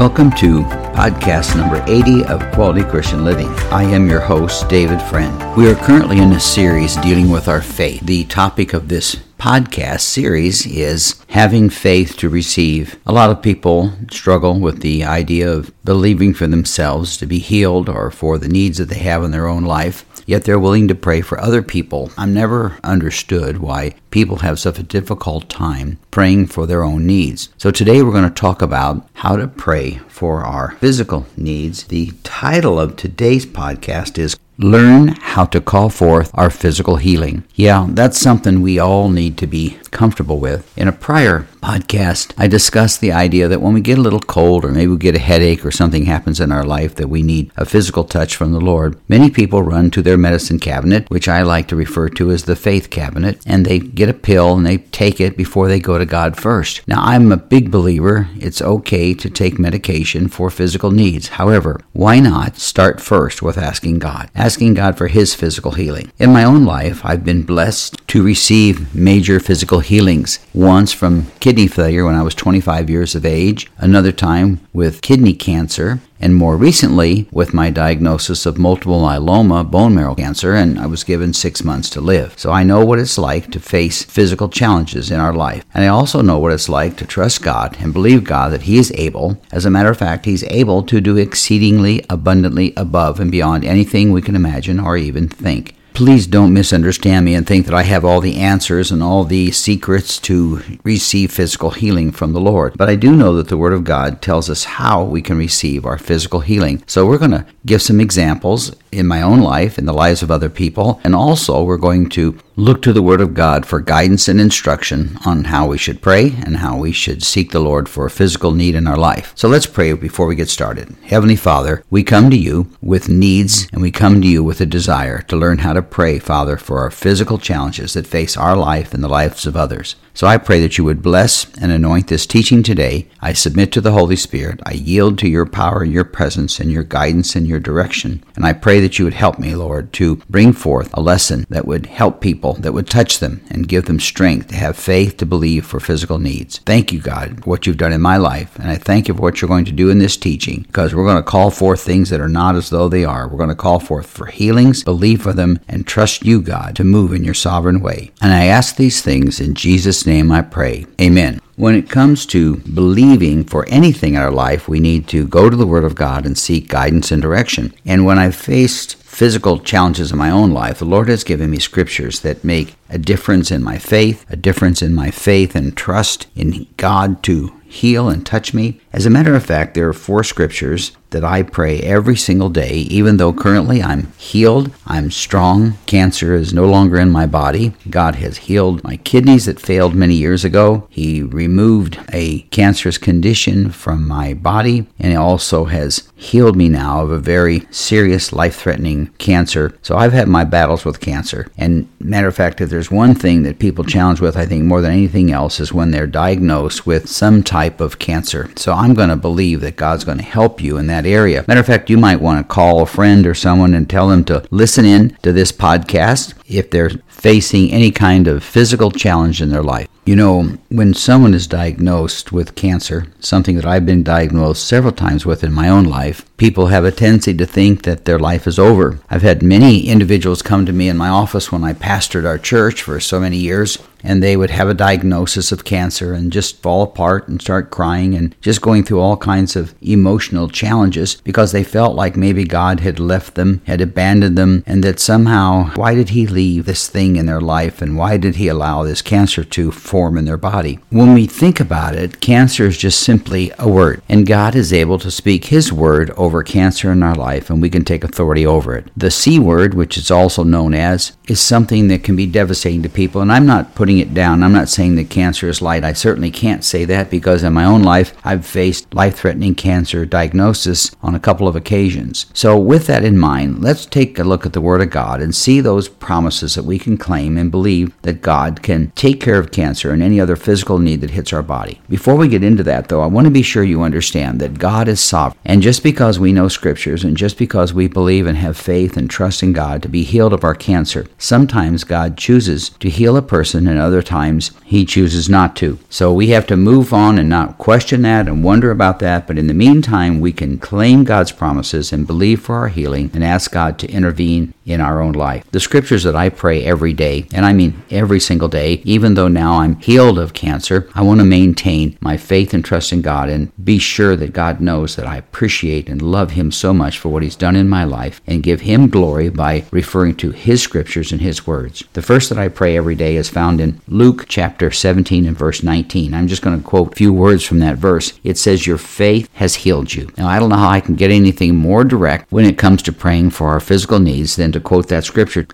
Welcome to podcast number 80 of Quality Christian Living. I am your host, David Friend. We are currently in a series dealing with our faith. The topic of this podcast series is having faith to receive. A lot of people struggle with the idea of believing for themselves to be healed or for the needs that they have in their own life yet they're willing to pray for other people. I've never understood why people have such a difficult time praying for their own needs. So today we're going to talk about how to pray for our physical needs. The title of today's podcast is Learn how to call forth our physical healing. Yeah, that's something we all need to be comfortable with. In a prior podcast, I discussed the idea that when we get a little cold or maybe we get a headache or something happens in our life that we need a physical touch from the Lord, many people run to their medicine cabinet, which I like to refer to as the faith cabinet, and they get a pill and they take it before they go to God first. Now, I'm a big believer it's okay to take medication for physical needs. However, why not start first with asking God? Asking God for His physical healing. In my own life, I've been blessed to receive major physical healings. Once from kidney failure when I was 25 years of age, another time with kidney cancer, and more recently with my diagnosis of multiple myeloma bone marrow cancer, and I was given six months to live. So I know what it's like to face physical challenges in our life. And I also know what it's like to trust God and believe God that He is able. As a matter of fact, He's able to do exceedingly abundantly above and beyond anything we can imagine or even think please don't misunderstand me and think that I have all the answers and all the secrets to receive physical healing from the Lord. But I do know that the Word of God tells us how we can receive our physical healing. So we're going to give some examples in my own life, in the lives of other people, and also we're going to look to the Word of God for guidance and instruction on how we should pray and how we should seek the Lord for a physical need in our life. So let's pray before we get started. Heavenly Father, we come to you with needs and we come to you with a desire to learn how to pray, Father, for our physical challenges that face our life and the lives of others. So I pray that you would bless and anoint this teaching today. I submit to the Holy Spirit. I yield to your power, your presence, and your guidance and your direction. And I pray that you would help me, Lord, to bring forth a lesson that would help people, that would touch them and give them strength to have faith to believe for physical needs. Thank you, God, for what you've done in my life. And I thank you for what you're going to do in this teaching because we're going to call forth things that are not as though they are. We're going to call forth for healings, believe for them, and trust you, God, to move in your sovereign way. And I ask these things in Jesus' Jesus' name I pray. Amen. When it comes to believing for anything in our life, we need to go to the Word of God and seek guidance and direction. And when I've faced physical challenges in my own life, the Lord has given me scriptures that make a difference in my faith, a difference in my faith and trust in God to heal and touch me. As a matter of fact, there are four scriptures that I pray every single day, even though currently I'm healed, I'm strong, cancer is no longer in my body. God has healed my kidneys that failed many years ago. He removed a cancerous condition from my body, and also has healed me now of a very serious life threatening cancer. So I've had my battles with cancer. And matter of fact, if there's one thing that people challenge with, I think more than anything else, is when they're diagnosed with some type of cancer. So I'm going to believe that God's going to help you in that area. Matter of fact, you might want to call a friend or someone and tell them to listen in to this podcast if they're facing any kind of physical challenge in their life. You know, when someone is diagnosed with cancer, something that I've been diagnosed several times with in my own life, people have a tendency to think that their life is over. I've had many individuals come to me in my office when I pastored our church for so many years, and they would have a diagnosis of cancer and just fall apart and start crying and just going through all kinds of emotional challenges because they felt like maybe God had left them, had abandoned them, and that somehow, why did He leave this thing in their life and why did He allow this cancer to form in their body? When we think about it, cancer is just simply a word, and God is able to speak His word over cancer in our life and we can take authority over it. The C word, which is also known as, is something that can be devastating to people. And I'm not putting it down. I'm not saying that cancer is light. I certainly can't say that because in my own life, I've faced life threatening cancer diagnosis on a couple of occasions. So, with that in mind, let's take a look at the Word of God and see those promises promises that we can claim and believe that God can take care of cancer and any other physical need that hits our body. Before we get into that, though, I want to be sure you understand that God is sovereign. And just because we know scriptures and just because we believe and have faith and trust in God to be healed of our cancer, sometimes God chooses to heal a person and other times he chooses not to. So we have to move on and not question that and wonder about that. But in the meantime, we can claim God's promises and believe for our healing and ask God to intervene in our own life. The scriptures that I pray every day, and I mean every single day, even though now I'm healed of cancer, I want to maintain my faith and trust in God and be sure that God knows that I appreciate and love Him so much for what He's done in my life and give Him glory by referring to His scriptures and His words. The first that I pray every day is found in Luke chapter 17 and verse 19. I'm just going to quote a few words from that verse. It says, Your faith has healed you. Now, I don't know how I can get anything more direct when it comes to praying for our physical needs than to quote that scripture.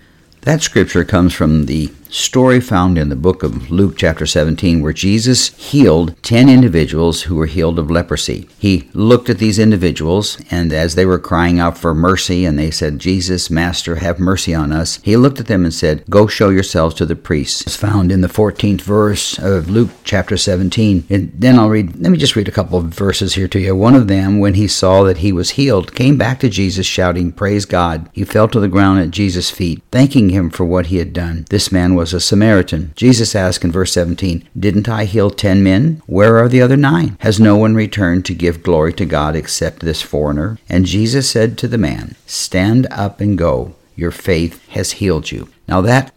That scripture comes from the story found in the book of Luke, chapter 17, where Jesus healed 10 individuals who were healed of leprosy. He looked at these individuals, and as they were crying out for mercy, and they said, Jesus, Master, have mercy on us, he looked at them and said, Go show yourselves to the priests. It's found in the 14th verse of Luke, chapter 17. And then I'll read, let me just read a couple of verses here to you. One of them, when he saw that he was healed, came back to Jesus shouting, Praise God. He fell to the ground at Jesus' feet, thanking him for what he had done. This man was a Samaritan. Jesus asked in verse 17, Didn't I heal ten men? Where are the other nine? Has no one returned to give glory to God except this foreigner? And Jesus said to the man, Stand up and go. Your faith has healed you. Now that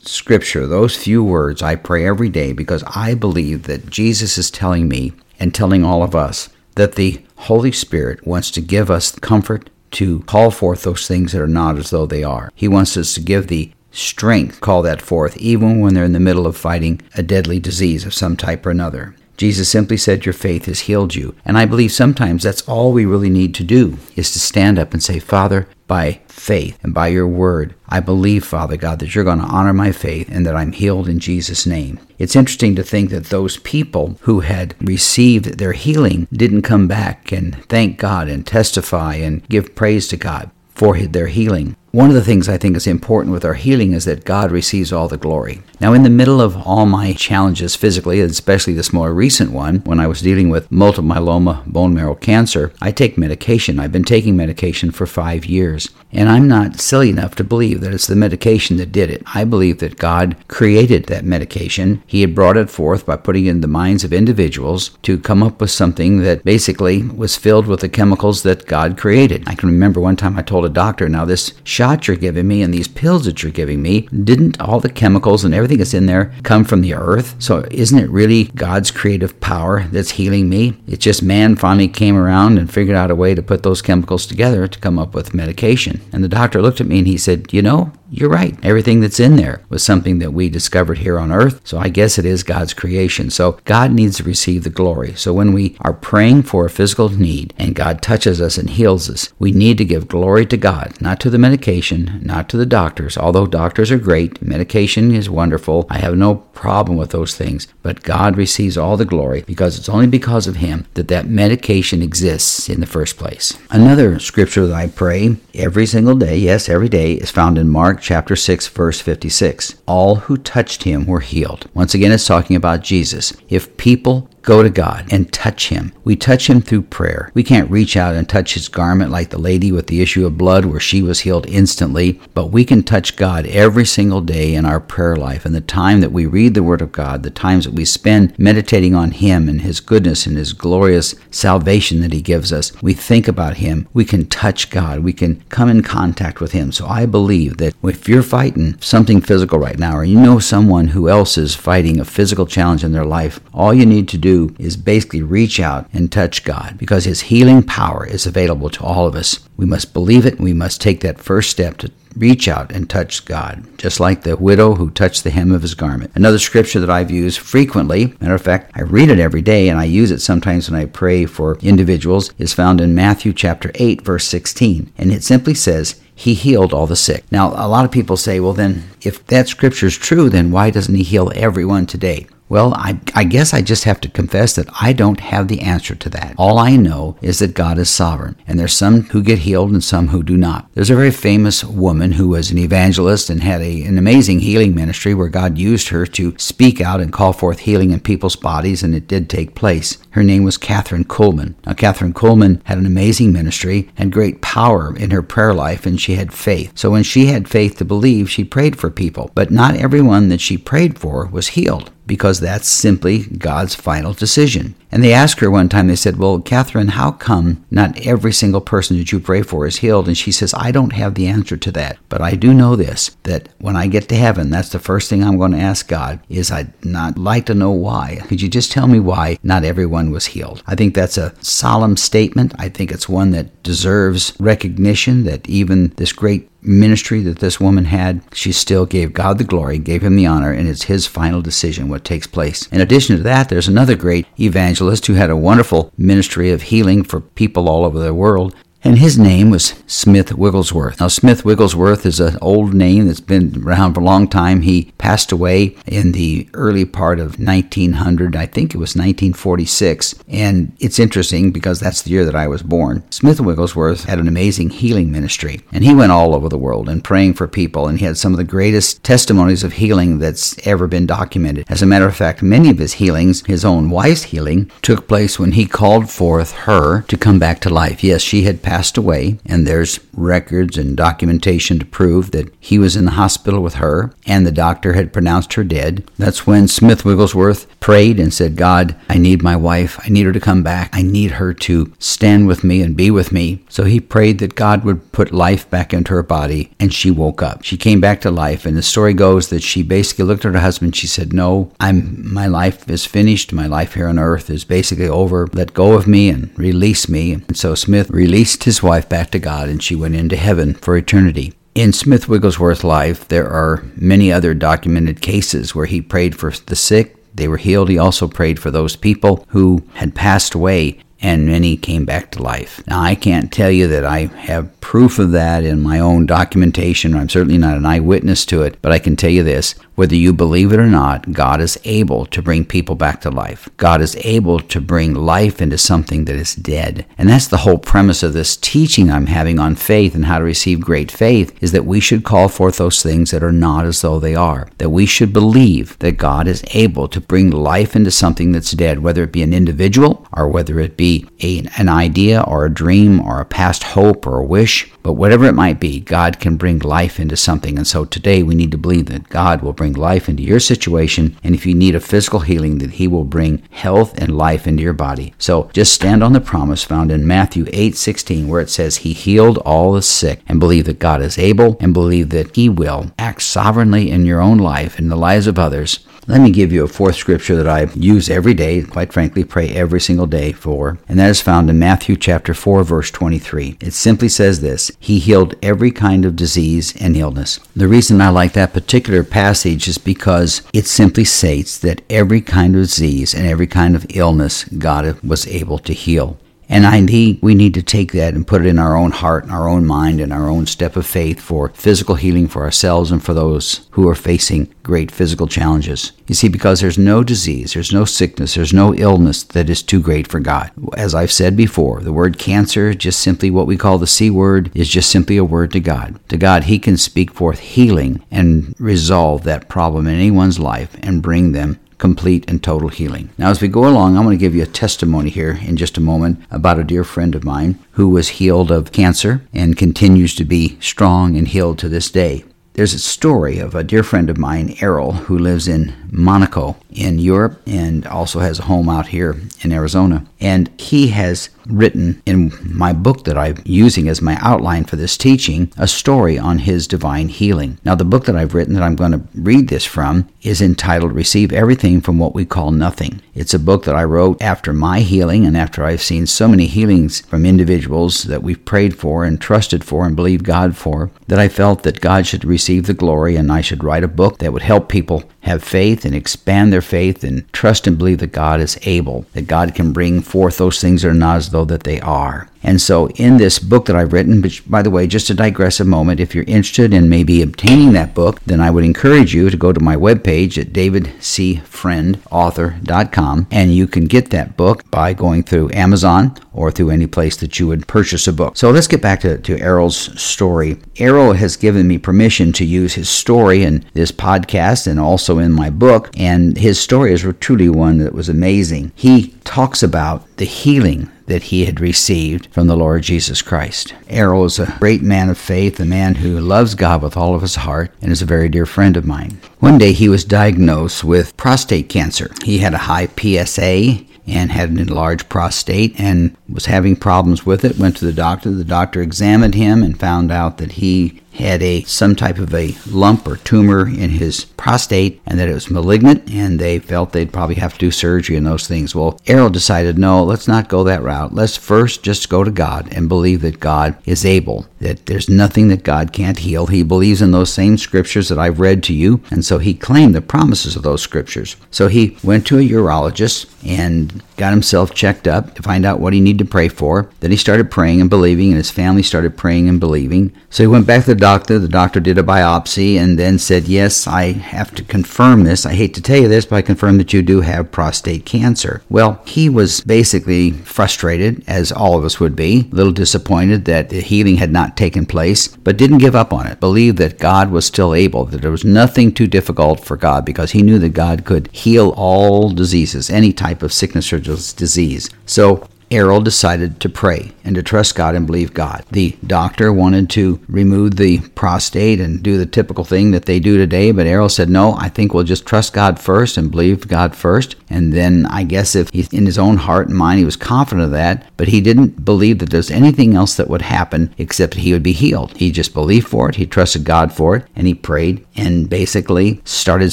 scripture, those few words, I pray every day because I believe that Jesus is telling me and telling all of us that the Holy Spirit wants to give us comfort to call forth those things that are not as though they are. He wants us to give the strength, call that forth, even when they're in the middle of fighting a deadly disease of some type or another. Jesus simply said, Your faith has healed you. And I believe sometimes that's all we really need to do is to stand up and say, Father, by faith and by your word, I believe, Father God, that you're going to honor my faith and that I'm healed in Jesus' name. It's interesting to think that those people who had received their healing didn't come back and thank God and testify and give praise to God for their healing. One of the things I think is important with our healing is that God receives all the glory. Now, in the middle of all my challenges physically, especially this more recent one, when I was dealing with multiple myeloma bone marrow cancer, I take medication. I've been taking medication for five years. And I'm not silly enough to believe that it's the medication that did it. I believe that God created that medication. He had brought it forth by putting it in the minds of individuals to come up with something that basically was filled with the chemicals that God created. I can remember one time I told a doctor, now this shot you're giving me and these pills that you're giving me, didn't all the chemicals and everything that's in there come from the earth? So isn't it really God's creative power that's healing me? It's just man finally came around and figured out a way to put those chemicals together to come up with medication. And the doctor looked at me and he said, You know, you're right. Everything that's in there was something that we discovered here on earth. So I guess it is God's creation. So God needs to receive the glory. So when we are praying for a physical need and God touches us and heals us, we need to give glory to God, not to the medication, not to the doctors. Although doctors are great, medication is wonderful. I have no problem with those things. But God receives all the glory because it's only because of Him that that medication exists in the first place. Another scripture that I pray every single day, yes, every day, is found in Mark chapter 6 verse 56. All who touched him were healed. Once again it's talking about Jesus. If people go to God and touch Him. We touch Him through prayer. We can't reach out and touch His garment like the lady with the issue of blood where she was healed instantly, but we can touch God every single day in our prayer life. And the time that we read the Word of God, the times that we spend meditating on Him and His goodness and His glorious salvation that He gives us, we think about Him. We can touch God. We can come in contact with Him. So I believe that if you're fighting something physical right now, or you know someone who else is fighting a physical challenge in their life, all you need to do is basically reach out and touch God because His healing power is available to all of us. We must believe it and we must take that first step to reach out and touch God, just like the widow who touched the hem of his garment. Another scripture that I've used frequently, matter of fact, I read it every day and I use it sometimes when I pray for individuals, is found in Matthew chapter 8, verse 16. And it simply says, he healed all the sick. Now, a lot of people say, well, then, if that scripture is true, then why doesn't he heal everyone today? Well, I, I, guess I just have to confess that I don't have the answer to that. All I know is that God is sovereign, and there's some who get healed and some who do not. There's a very famous woman who was an evangelist and had a, an amazing healing ministry where God used her to speak out and call forth healing in people's bodies, and it did take place. Her name was Kathryn Kuhlman. Now, Kathryn Kuhlman had an amazing ministry and great power in her prayer life, and she had faith. So when she had faith to believe, she prayed for people. But not everyone that she prayed for was healed because that's simply God's final decision. And they asked her one time, they said, Well, Kathryn, how come not every single person that you pray for is healed? And she says, I don't have the answer to that. But I do know this that when I get to heaven, that's the first thing I'm going to ask God is I'd not like to know why. Could you just tell me why not everyone was healed? I think that's a solemn statement. I think it's one that deserves recognition that even this great ministry that this woman had, she still gave God the glory, gave him the honor, and it's his final decision what takes place. In addition to that, there's another great evangelist who had a wonderful ministry of healing for people all over the world and his name was Smith Wigglesworth. Now, Smith Wigglesworth is an old name that's been around for a long time. He passed away in the early part of 1900, I think it was 1946. And it's interesting because that's the year that I was born. Smith Wigglesworth had an amazing healing ministry, and he went all over the world and praying for people, and he had some of the greatest testimonies of healing that's ever been documented. As a matter of fact, many of his healings, his own wife's healing, took place when he called forth her to come back to life. Yes, she had passed passed away, and there's records and documentation to prove that he was in the hospital with her and the doctor had pronounced her dead. That's when Smith Wigglesworth prayed and said, God, I need my wife. I need her to come back. I need her to stand with me and be with me. So he prayed that God would put life back into her body, and she woke up. She came back to life, and the story goes that she basically looked at her husband. She said, No, I'm my life is finished. My life here on earth is basically over. Let go of me and release me. And so Smith released his wife back to God, and she went into heaven for eternity. In Smith Wigglesworth's life, there are many other documented cases where he prayed for the sick, they were healed. He also prayed for those people who had passed away and many came back to life. Now, I can't tell you that I have proof of that in my own documentation. I'm certainly not an eyewitness to it, but I can tell you this whether you believe it or not, God is able to bring people back to life. God is able to bring life into something that is dead. And that's the whole premise of this teaching I'm having on faith and how to receive great faith is that we should call forth those things that are not as though they are. That we should believe that God is able to bring life into something that's dead, whether it be an individual or whether it be a, an idea or a dream or a past hope or a wish, but whatever it might be, God can bring life into something. And so today we need to believe that God will bring life into your situation. And if you need a physical healing, that He will bring health and life into your body. So just stand on the promise found in Matthew 8 16, where it says, He healed all the sick, and believe that God is able, and believe that He will act sovereignly in your own life and the lives of others let me give you a fourth scripture that I use every day, quite frankly, pray every single day for, and that is found in Matthew chapter 4 verse 23. It simply says this, He healed every kind of disease and illness. The reason I like that particular passage is because it simply states that every kind of disease and every kind of illness God was able to heal. And I need, we need to take that and put it in our own heart and our own mind and our own step of faith for physical healing for ourselves and for those who are facing great physical challenges. You see, because there's no disease, there's no sickness, there's no illness that is too great for God. As I've said before, the word cancer, just simply what we call the C word, is just simply a word to God. To God, He can speak forth healing and resolve that problem in anyone's life and bring them complete and total healing. Now, as we go along, I'm going to give you a testimony here in just a moment about a dear friend of mine who was healed of cancer and continues to be strong and healed to this day. There's a story of a dear friend of mine, Errol, who lives in Monaco in Europe and also has a home out here in Arizona. And he has written in my book that I'm using as my outline for this teaching a story on his divine healing. Now, the book that I've written that I'm going to read this from is entitled Receive Everything from What We Call Nothing. It's a book that I wrote after my healing and after I've seen so many healings from individuals that we've prayed for and trusted for and believed God for that I felt that God should receive the glory and I should write a book that would help people have faith and expand their faith and trust and believe that God is able, that God can bring forth those things that are not as though that they are. And so, in this book that I've written, which, by the way, just to digress a moment, if you're interested in maybe obtaining that book, then I would encourage you to go to my webpage at davidcfriendauthor.com and you can get that book by going through Amazon or through any place that you would purchase a book. So let's get back to, to Errol's story. Errol has given me permission to use his story in this podcast and also in my book, and his story is truly one that was amazing. He talks about the healing that he had received from the Lord Jesus Christ. Errol is a great man of faith, a man who loves God with all of his heart, and is a very dear friend of mine. One day he was diagnosed with prostate cancer. He had a high PSA and had an enlarged prostate and was having problems with it. Went to the doctor. The doctor examined him and found out that he had a some type of a lump or tumor in his prostate and that it was malignant and they felt they'd probably have to do surgery and those things. Well, Errol decided, no, let's not go that route. Let's first just go to God and believe that God is able, that there's nothing that God can't heal. He believes in those same scriptures that I've read to you, and so he claimed the promises of those scriptures. So he went to a urologist and got himself checked up to find out what he needed to pray for. Then he started praying and believing, and his family started praying and believing. So he went back to the doctor. The doctor did a biopsy and then said, Yes, I have to confirm this. I hate to tell you this, but I confirm that you do have prostate cancer. Well, he was basically frustrated, as all of us would be, a little disappointed that the healing had not taken place, but didn't give up on it. Believed that God was still able, that there was nothing too difficult for God because he knew that God could heal all diseases, any type of sickness or disease. So Errol decided to pray and to trust God and believe God. The doctor wanted to remove the prostate and do the typical thing that they do today, but Errol said, No, I think we'll just trust God first and believe God first. And then I guess if he, in his own heart and mind, he was confident of that, but he didn't believe that there's anything else that would happen except he would be healed. He just believed for it, he trusted God for it, and he prayed and basically started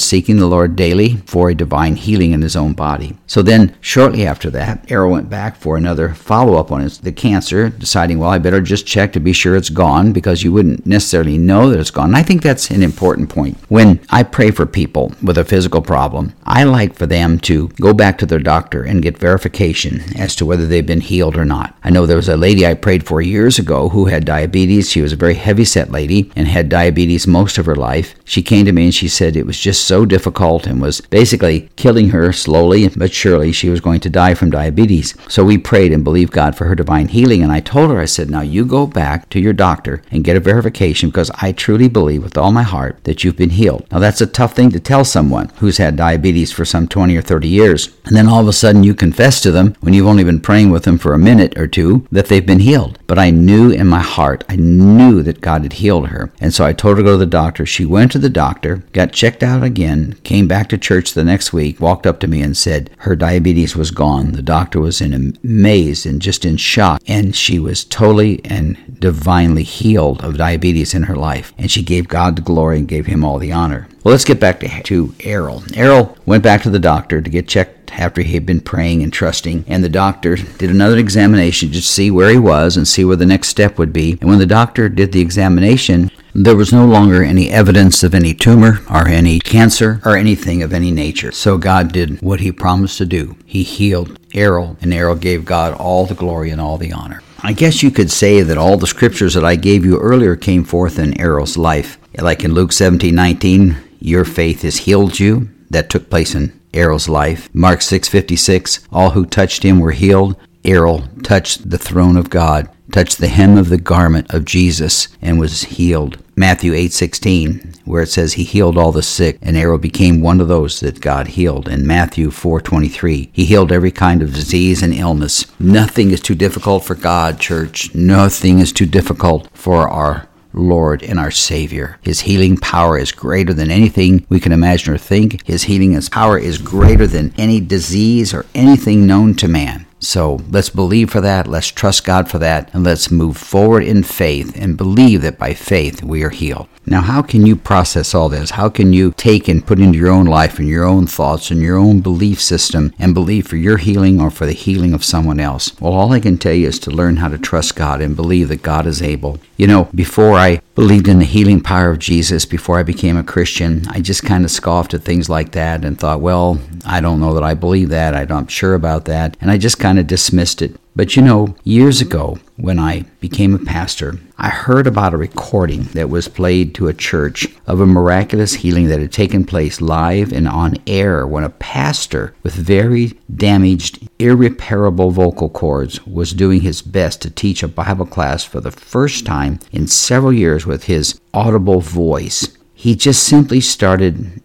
seeking the Lord daily for a divine healing in his own body. So then, shortly after that, Errol went back for another follow up on his, the cancer, deciding, well, I better just check to be sure it's gone because you wouldn't necessarily know that it's gone. And I think that's an important point. When I pray for people with a physical problem, I like for them to go back to their doctor and get verification as to whether they've been healed or not. I know there was a lady I prayed for years ago who had diabetes. She was a very heavy set lady and had diabetes most of her life. She came to me and she said it was just so difficult and was basically killing her slowly but surely. She was going to die from diabetes. So we prayed and believed God for her divine healing. And I told her, I said, now you go back to your doctor and get a verification because I truly believe with all my heart that you've been healed. Now that's a tough thing to tell someone who's had diabetes for some 20 or 30 years. And then all of a sudden you confess to them when you've only been praying with them for a minute or two that they've been healed. But I knew in my heart, I knew that God had healed her. And so I told her to go to the doctor. She went to the doctor, got checked out again, came back to church the next week, walked up to me and said her diabetes was gone. The doctor was in amaze and just in shock. And she was totally and divinely healed of diabetes in her life. And she gave God the glory and gave him all the honor. Well, let's get back to, to Errol. Errol went back to the doctor to get checked after he had been praying and trusting, and the doctor did another examination to see where he was and see where the next step would be. And when the doctor did the examination, there was no longer any evidence of any tumor or any cancer or anything of any nature. So God did what he promised to do. He healed Errol, and Errol gave God all the glory and all the honor. I guess you could say that all the scriptures that I gave you earlier came forth in Errol's life. Like in Luke 17 19, your faith has healed you. That took place in Errol's life. Mark 6:56, all who touched him were healed. Errol touched the throne of God, touched the hem of the garment of Jesus and was healed. Matthew 8:16, where it says he healed all the sick, and Errol became one of those that God healed. In Matthew 4:23, he healed every kind of disease and illness. Nothing is too difficult for God, church. Nothing is too difficult for our Lord and our Savior. His healing power is greater than anything we can imagine or think. His healing power is greater than any disease or anything known to man. So let's believe for that, let's trust God for that, and let's move forward in faith and believe that by faith we are healed. Now, how can you process all this? How can you take and put into your own life and your own thoughts and your own belief system and believe for your healing or for the healing of someone else? Well, all I can tell you is to learn how to trust God and believe that God is able. You know, before I believed in the healing power of Jesus, before I became a Christian, I just kind of scoffed at things like that and thought, well, I don't know that I believe that. I'm not sure about that. And I just kind of dismissed it. But you know, years ago, when I became a pastor, I heard about a recording that was played to a church of a miraculous healing that had taken place live and on air when a pastor with very damaged, irreparable vocal cords was doing his best to teach a Bible class for the first time in several years with his audible voice. He just simply started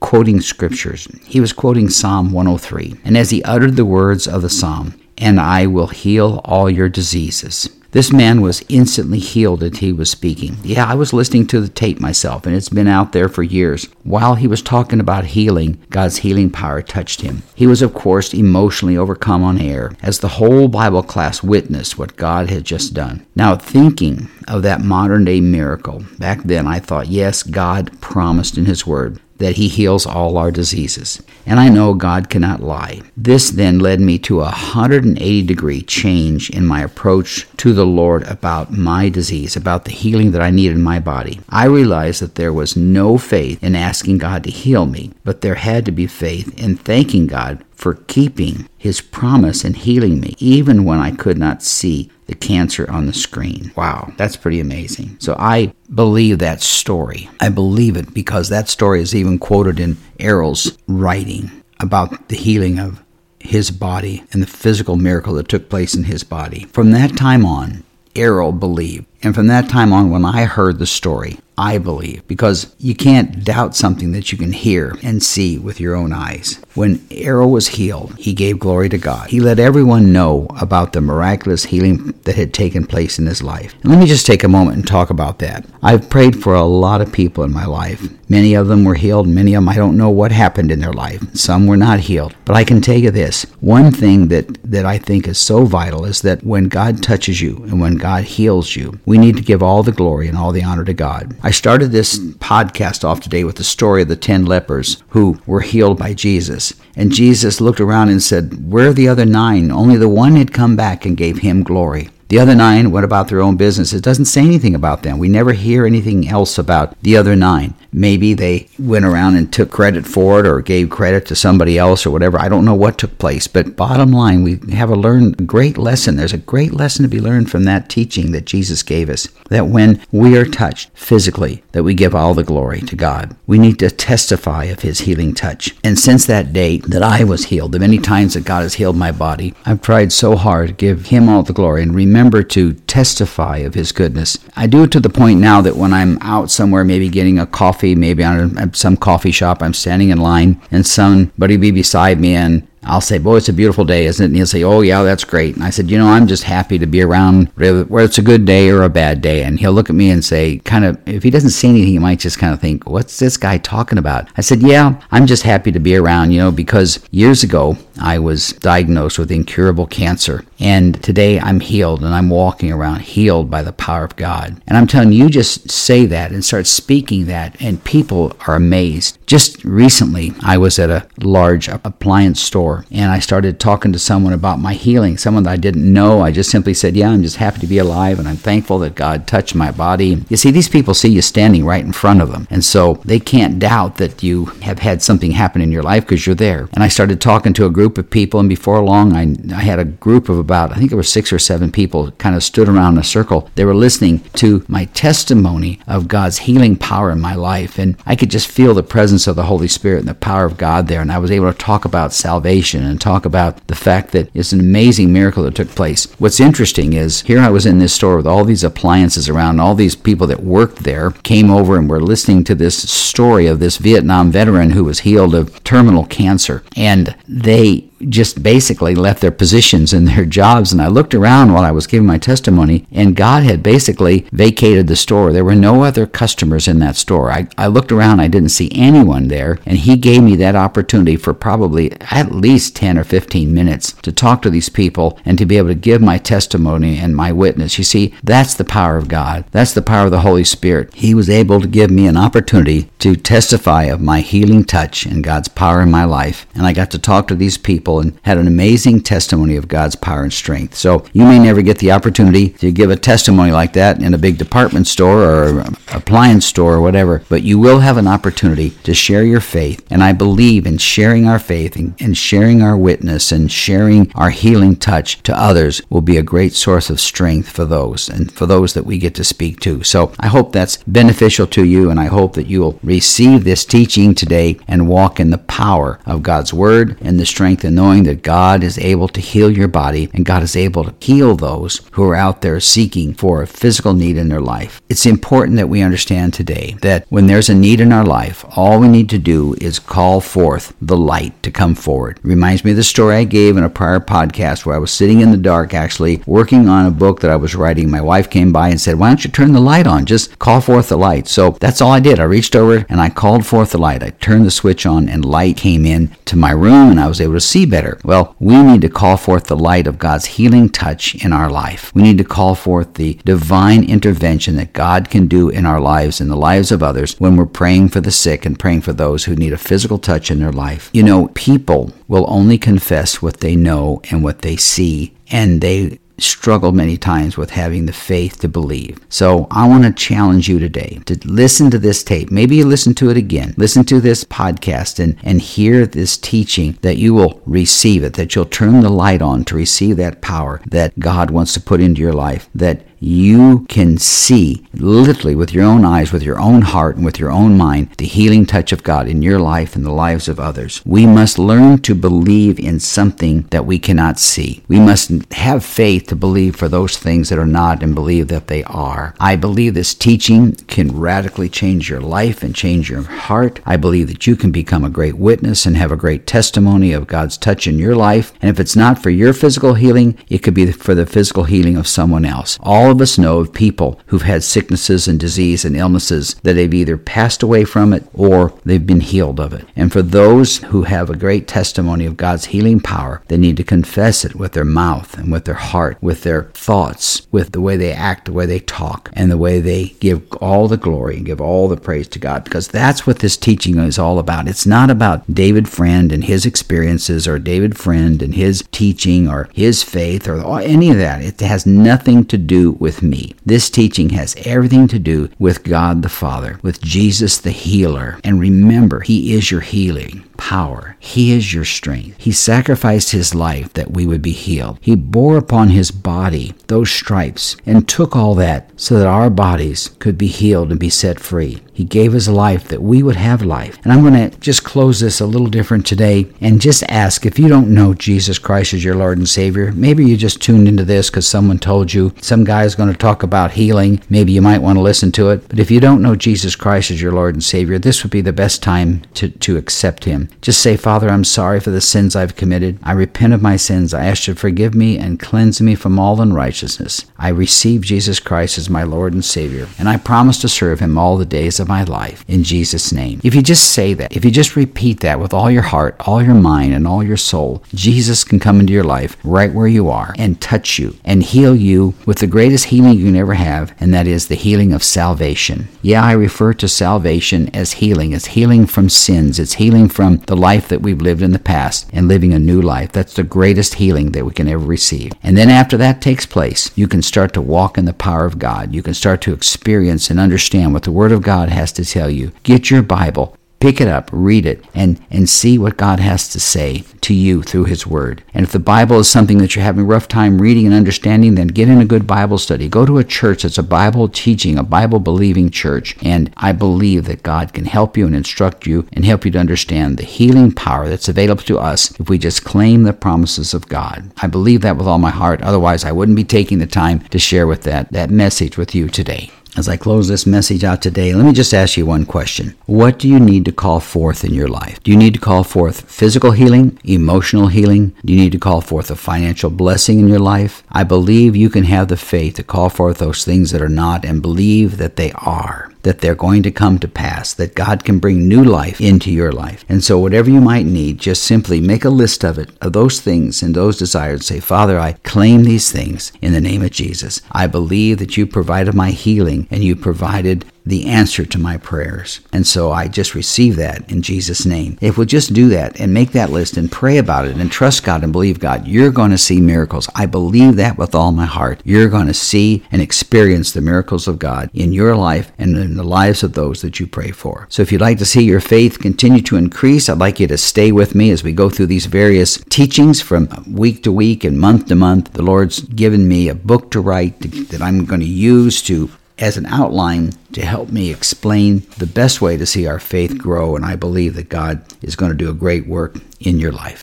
quoting scriptures. He was quoting Psalm 103. And as he uttered the words of the psalm, and I will heal all your diseases. This man was instantly healed as he was speaking. Yeah, I was listening to the tape myself, and it's been out there for years. While he was talking about healing, God's healing power touched him. He was, of course, emotionally overcome on air as the whole Bible class witnessed what God had just done. Now, thinking of that modern day miracle, back then I thought, yes, God promised in His Word that he heals all our diseases. And I know God cannot lie. This then led me to a 180 degree change in my approach to the Lord about my disease, about the healing that I needed in my body. I realized that there was no faith in asking God to heal me, but there had to be faith in thanking God for keeping his promise and healing me, even when I could not see the cancer on the screen. Wow, that's pretty amazing. So I believe that story. I believe it because that story is even quoted in Errol's writing about the healing of his body and the physical miracle that took place in his body. From that time on, Errol believed. And from that time on, when I heard the story, I believe, because you can't doubt something that you can hear and see with your own eyes. When Errol was healed, he gave glory to God. He let everyone know about the miraculous healing that had taken place in his life. And let me just take a moment and talk about that. I've prayed for a lot of people in my life. Many of them were healed, many of them I don't know what happened in their life. Some were not healed. But I can tell you this one thing that, that I think is so vital is that when God touches you and when God heals you, we need to give all the glory and all the honor to God. Started this podcast off today with the story of the 10 lepers who were healed by Jesus. And Jesus looked around and said, Where are the other nine? Only the one had come back and gave him glory. The other nine went about their own business. It doesn't say anything about them. We never hear anything else about the other nine. Maybe they went around and took credit for it or gave credit to somebody else or whatever. I don't know what took place. But bottom line, we have a learned great lesson. There's a great lesson to be learned from that teaching that Jesus gave us. That when we are touched physically, that we give all the glory to God. We need to testify of his healing touch. And since that day that I was healed, the many times that God has healed my body, I've tried so hard to give him all the glory and remember to testify of his goodness. I do it to the point now that when I'm out somewhere, maybe getting a coffee, maybe on some coffee shop, I'm standing in line and somebody be beside me and I'll say, Boy, it's a beautiful day, isn't it? And he'll say, Oh, yeah, that's great. And I said, You know, I'm just happy to be around where it's a good day or a bad day. And he'll look at me and say, kind of, if he doesn't say anything, he might just kind of think, What's this guy talking about? I said, Yeah, I'm just happy to be around, you know, because years ago I was diagnosed with incurable cancer. And today I'm healed and I'm walking around healed by the power of God. And I'm telling you just say that and start speaking that, and people are amazed. Just recently, I was at a large appliance store and I started talking to someone about my healing, someone that I didn't know. I just simply said, Yeah, I'm just happy to be alive and I'm thankful that God touched my body. You see, these people see you standing right in front of them. And so they can't doubt that you have had something happen in your life because you're there. And I started talking to a group of people, and before long, I, I had a group of about, I think it was six or seven people kind of stood around in a circle. They were listening to my testimony of God's healing power in my life. And I could just feel the presence of the Holy Spirit and the power of God there. And I was able to talk about salvation salvation and talk about the fact that it's an amazing miracle that took place. What's interesting is here I was in this store with all these appliances around, all these people that worked there came over and were listening to this story of this Vietnam veteran who was healed of terminal cancer. And they just basically left their positions and their jobs. And I looked around while I was giving my testimony, and God had basically vacated the store. There were no other customers in that store. I, I looked around, I didn't see anyone there, and He gave me that opportunity for probably at least 10 or 15 minutes to talk to these people and to be able to give my testimony and my witness. You see, that's the power of God, that's the power of the Holy Spirit. He was able to give me an opportunity to testify of my healing touch and God's power in my life. And I got to talk to these people and had an amazing testimony of God's power and strength. So you may never get the opportunity to give a testimony like that in a big department store or appliance store or whatever, but you will have an opportunity to share your faith. And I believe in sharing our faith and sharing our witness and sharing our healing touch to others will be a great source of strength for those and for those that we get to speak to. So I hope that's beneficial to you and I hope that you will receive this teaching today and walk in the power of God's word and the strength in knowing that God is able to heal your body and God is able to heal those who are out there seeking for a physical need in their life. It's important that we understand today that when there's a need in our life, all we need to do is call forth the light to come forward. It reminds me of the story I gave in a prior podcast where I was sitting in the dark actually working on a book that I was writing. My wife came by and said, Why don't you turn the light on? Just call forth the light. So that's all I did. I reached over and I called forth the light. I turned the switch on and light came in to my room and I was able to see better. Well, we need to call forth the light of God's healing touch in our life. We need to call forth the divine intervention that God can do in our lives and the lives of others when we're praying for the sick and praying for those who need a physical touch in their life. You know, people will only confess what they know and what they see, and they struggled many times with having the faith to believe. So I want to challenge you today to listen to this tape. Maybe you listen to it again. Listen to this podcast and, and hear this teaching that you will receive it, that you'll turn the light on to receive that power that God wants to put into your life, that you can see literally with your own eyes, with your own heart, and with your own mind the healing touch of God in your life and the lives of others. We must learn to believe in something that we cannot see. We must have faith to believe for those things that are not and believe that they are. I believe this teaching can radically change your life and change your heart. I believe that you can become a great witness and have a great testimony of God's touch in your life. And if it's not for your physical healing, it could be for the physical healing of someone else. All all of us know of people who've had sicknesses and disease and illnesses that they've either passed away from it or they've been healed of it. And for those who have a great testimony of God's healing power, they need to confess it with their mouth and with their heart, with their thoughts, with the way they act, the way they talk, and the way they give all the glory and give all the praise to God because that's what this teaching is all about. It's not about David Friend and his experiences or David Friend and his teaching or his faith or any of that. It has nothing to do with me. This teaching has everything to do with God the Father, with Jesus the healer. And remember, He is your healing power. He is your strength. He sacrificed his life that we would be healed. He bore upon his body those stripes and took all that so that our bodies could be healed and be set free. He gave his life that we would have life. And I'm going to just close this a little different today and just ask if you don't know Jesus Christ as your Lord and Savior, maybe you just tuned into this because someone told you some guy is going to talk about healing. Maybe you might want to listen to it. But if you don't know Jesus Christ as your Lord and Savior, this would be the best time to, to accept him. Just say, Father, I'm sorry for the sins I've committed. I repent of my sins. I ask you to forgive me and cleanse me from all unrighteousness. I receive Jesus Christ as my Lord and Savior, and I promise to serve him all the days of my life in Jesus' name. If you just say that, if you just repeat that with all your heart, all your mind, and all your soul, Jesus can come into your life right where you are and touch you and heal you with the greatest healing you can ever have, and that is the healing of salvation. Yeah, I refer to salvation as healing. It's healing from sins. It's healing from the life that we've lived in the past and living a new life. That's the greatest healing that we can ever receive. And then after that takes place, you can start to walk in the power of God. You can start to experience and understand what the Word of God has to tell you. Get your Bible. Pick it up, read it, and, and see what God has to say to you through His Word. And if the Bible is something that you're having a rough time reading and understanding, then get in a good Bible study. Go to a church that's a Bible teaching, a Bible believing church. And I believe that God can help you and instruct you and help you to understand the healing power that's available to us if we just claim the promises of God. I believe that with all my heart. Otherwise, I wouldn't be taking the time to share with that, that message with you today. As I close this message out today, let me just ask you one question. What do you need to call forth in your life? Do you need to call forth physical healing, emotional healing? Do you need to call forth a financial blessing in your life? I believe you can have the faith to call forth those things that are not and believe that they are that they're going to come to pass, that God can bring new life into your life. And so, whatever you might need, just simply make a list of it, of those things and those desires. Say, Father, I claim these things in the name of Jesus. I believe that you provided my healing and you provided the answer to my prayers. And so I just receive that in Jesus' name. If we'll just do that and make that list and pray about it and trust God and believe God, you're going to see miracles. I believe that with all my heart. You're going to see and experience the miracles of God in your life and in the lives of those that you pray for. So if you'd like to see your faith continue to increase, I'd like you to stay with me as we go through these various teachings from week to week and month to month. The Lord's given me a book to write that I'm going to use to as an outline to help me explain the best way to see our faith grow, and I believe that God is going to do a great work in your life.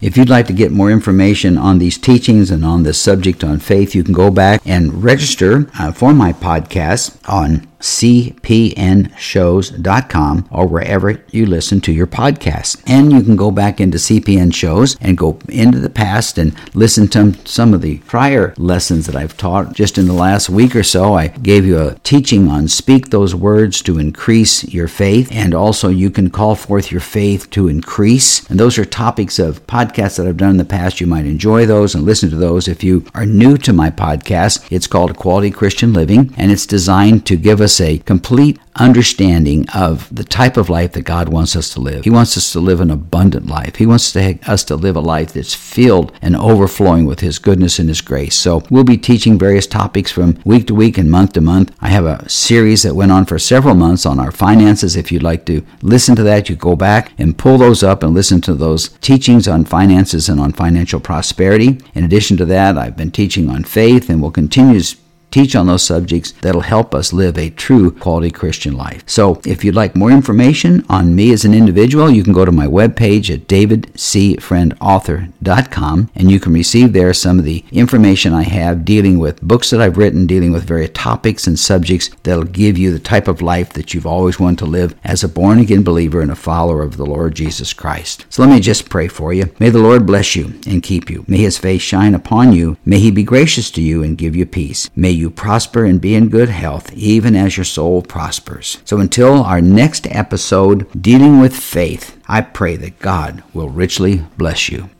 If you'd like to get more information on these teachings and on this subject on faith, you can go back and register uh, for my podcast on cpnshows.com or wherever you listen to your podcast. And you can go back into CPN shows and go into the past and listen to some of the prior lessons that I've taught. Just in the last week or so, I gave you a teaching on speak those words to increase your faith. And also, you can call forth your faith to increase. And those are topics of podcasts that I've done in the past. You might enjoy those and listen to those. If you are new to my podcast, it's called Quality Christian Living, and it's designed to give us us a complete understanding of the type of life that God wants us to live. He wants us to live an abundant life. He wants to, us to live a life that's filled and overflowing with His goodness and His grace. So we'll be teaching various topics from week to week and month to month. I have a series that went on for several months on our finances. If you'd like to listen to that, you go back and pull those up and listen to those teachings on finances and on financial prosperity. In addition to that, I've been teaching on faith and will continue to teach on those subjects that'll help us live a true quality Christian life. So, if you'd like more information on me as an individual, you can go to my webpage at davidcfriendauthor.com and you can receive there some of the information I have dealing with books that I've written, dealing with various topics and subjects that'll give you the type of life that you've always wanted to live as a born again believer and a follower of the Lord Jesus Christ. So, let me just pray for you. May the Lord bless you and keep you. May his face shine upon you. May he be gracious to you and give you peace. May you prosper and be in good health, even as your soul prospers. So until our next episode, Dealing with Faith, I pray that God will richly bless you.